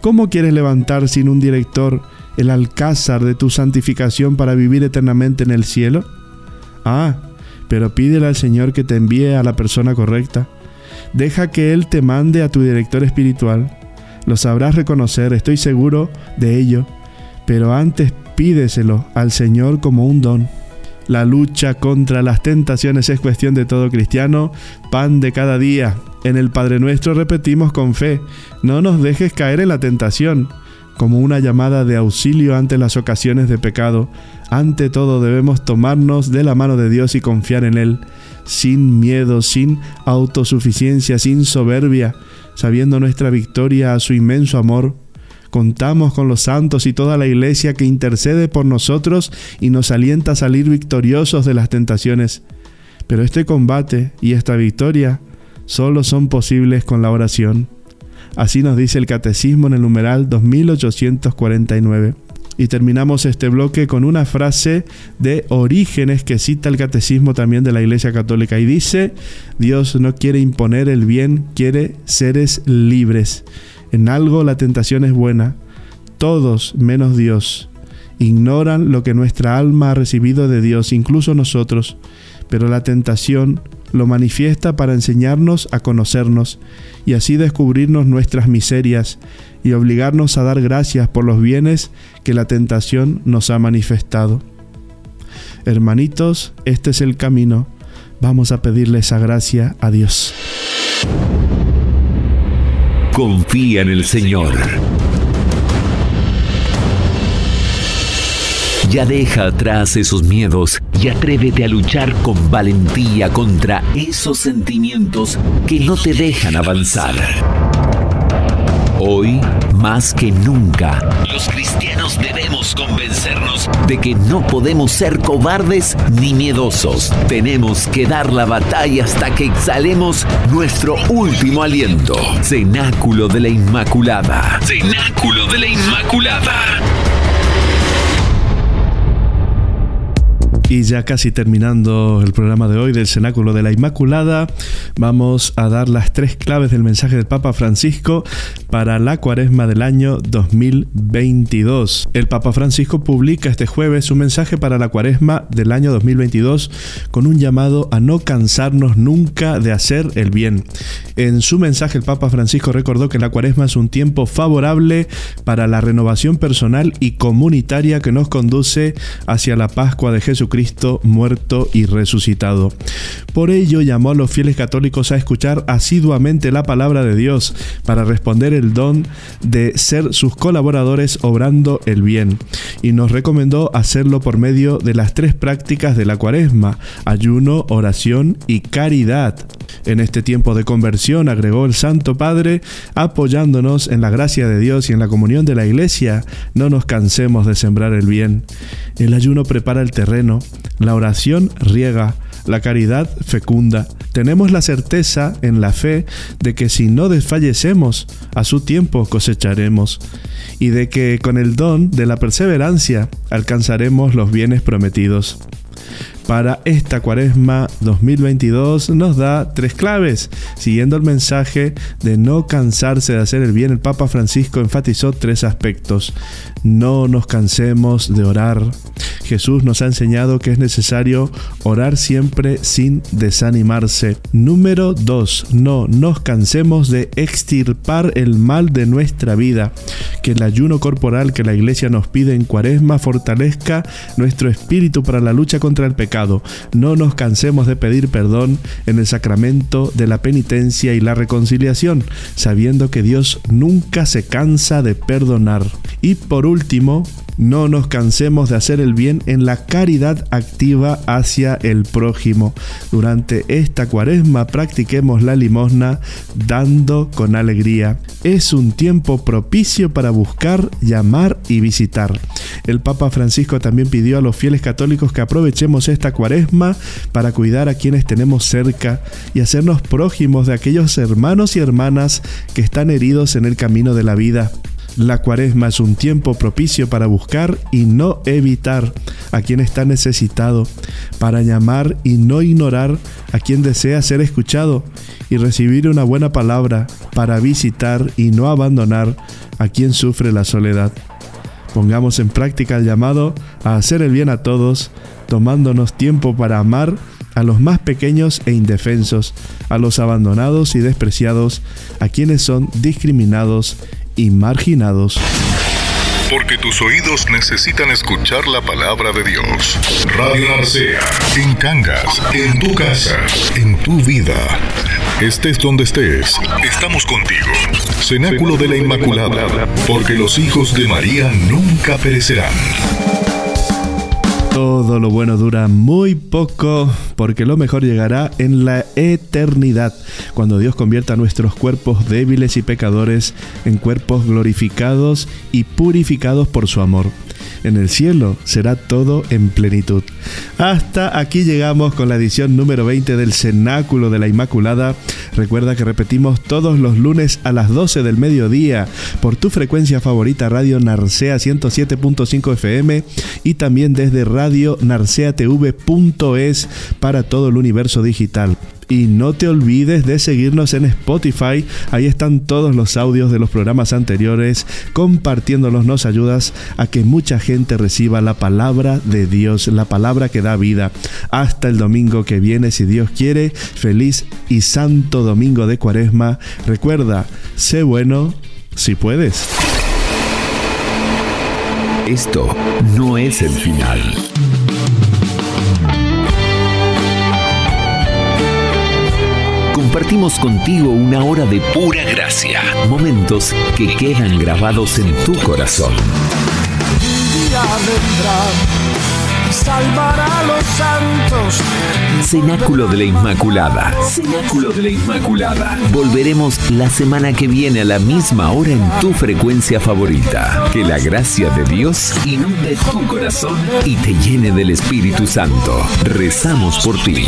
¿Cómo quieres levantar sin un director el alcázar de tu santificación para vivir eternamente en el cielo? Ah, pero pídele al Señor que te envíe a la persona correcta. Deja que Él te mande a tu director espiritual. Lo sabrás reconocer, estoy seguro de ello, pero antes pídeselo al Señor como un don. La lucha contra las tentaciones es cuestión de todo cristiano, pan de cada día. En el Padre Nuestro repetimos con fe, no nos dejes caer en la tentación, como una llamada de auxilio ante las ocasiones de pecado. Ante todo debemos tomarnos de la mano de Dios y confiar en Él, sin miedo, sin autosuficiencia, sin soberbia, sabiendo nuestra victoria a su inmenso amor Contamos con los santos y toda la iglesia que intercede por nosotros y nos alienta a salir victoriosos de las tentaciones. Pero este combate y esta victoria solo son posibles con la oración. Así nos dice el Catecismo en el numeral 2849. Y terminamos este bloque con una frase de Orígenes que cita el Catecismo también de la Iglesia Católica y dice, Dios no quiere imponer el bien, quiere seres libres. En algo la tentación es buena. Todos, menos Dios, ignoran lo que nuestra alma ha recibido de Dios, incluso nosotros, pero la tentación lo manifiesta para enseñarnos a conocernos y así descubrirnos nuestras miserias y obligarnos a dar gracias por los bienes que la tentación nos ha manifestado. Hermanitos, este es el camino. Vamos a pedirle esa gracia a Dios. Confía en el Señor. Ya deja atrás esos miedos y atrévete a luchar con valentía contra esos sentimientos que no te dejan avanzar. Hoy, más que nunca, los cristianos debemos convencernos de que no podemos ser cobardes ni miedosos. Tenemos que dar la batalla hasta que exhalemos nuestro último aliento. Cenáculo de la Inmaculada. Cenáculo de la Inmaculada. Y ya casi terminando el programa de hoy del Cenáculo de la Inmaculada, vamos a dar las tres claves del mensaje del Papa Francisco para la cuaresma del año 2022. El Papa Francisco publica este jueves un mensaje para la cuaresma del año 2022 con un llamado a no cansarnos nunca de hacer el bien. En su mensaje el Papa Francisco recordó que la cuaresma es un tiempo favorable para la renovación personal y comunitaria que nos conduce hacia la Pascua de Jesucristo Cristo muerto y resucitado. Por ello llamó a los fieles católicos a escuchar asiduamente la palabra de Dios para responder el don de ser sus colaboradores obrando el bien y nos recomendó hacerlo por medio de las tres prácticas de la cuaresma, ayuno, oración y caridad. En este tiempo de conversión, agregó el Santo Padre, apoyándonos en la gracia de Dios y en la comunión de la Iglesia, no nos cansemos de sembrar el bien. El ayuno prepara el terreno, la oración riega, la caridad fecunda. Tenemos la certeza en la fe de que si no desfallecemos, a su tiempo cosecharemos, y de que con el don de la perseverancia alcanzaremos los bienes prometidos para esta cuaresma 2022 nos da tres claves. Siguiendo el mensaje de no cansarse de hacer el bien, el Papa Francisco enfatizó tres aspectos. No nos cansemos de orar. Jesús nos ha enseñado que es necesario orar siempre sin desanimarse. Número 2. No nos cansemos de extirpar el mal de nuestra vida. Que el ayuno corporal que la iglesia nos pide en cuaresma fortalezca nuestro espíritu para la lucha contra el pecado. No nos cansemos de pedir perdón en el sacramento de la penitencia y la reconciliación, sabiendo que Dios nunca se cansa de perdonar. Y por último, no nos cansemos de hacer el bien en la caridad activa hacia el prójimo. Durante esta cuaresma practiquemos la limosna dando con alegría. Es un tiempo propicio para buscar, llamar y visitar. El Papa Francisco también pidió a los fieles católicos que aprovechemos esta cuaresma para cuidar a quienes tenemos cerca y hacernos prójimos de aquellos hermanos y hermanas que están heridos en el camino de la vida. La cuaresma es un tiempo propicio para buscar y no evitar a quien está necesitado, para llamar y no ignorar a quien desea ser escuchado y recibir una buena palabra, para visitar y no abandonar a quien sufre la soledad. Pongamos en práctica el llamado a hacer el bien a todos, tomándonos tiempo para amar a los más pequeños e indefensos, a los abandonados y despreciados, a quienes son discriminados y marginados. Porque tus oídos necesitan escuchar la palabra de Dios. Radio Narcea, en Cangas, en tu casa, en tu vida. Estés donde estés, estamos contigo. Cenáculo de la Inmaculada, porque los hijos de María nunca perecerán. Todo lo bueno dura muy poco porque lo mejor llegará en la eternidad, cuando Dios convierta nuestros cuerpos débiles y pecadores en cuerpos glorificados y purificados por su amor. En el cielo será todo en plenitud. Hasta aquí llegamos con la edición número 20 del Cenáculo de la Inmaculada. Recuerda que repetimos todos los lunes a las 12 del mediodía por tu frecuencia favorita Radio Narcea 107.5 FM y también desde Radio Narceatv.es para todo el universo digital. Y no te olvides de seguirnos en Spotify. Ahí están todos los audios de los programas anteriores. Compartiéndolos nos ayudas a que mucha gente reciba la palabra de Dios, la palabra que da vida. Hasta el domingo que viene, si Dios quiere. Feliz y santo domingo de cuaresma. Recuerda, sé bueno si puedes. Esto no es el final. Compartimos contigo una hora de pura gracia, momentos que quedan grabados en tu corazón. Día vendrá salvará a los santos. Cenáculo de la Inmaculada. Cenáculo de la Inmaculada. Volveremos la semana que viene a la misma hora en tu frecuencia favorita. Que la gracia de Dios inunde tu corazón y te llene del Espíritu Santo. Rezamos por ti.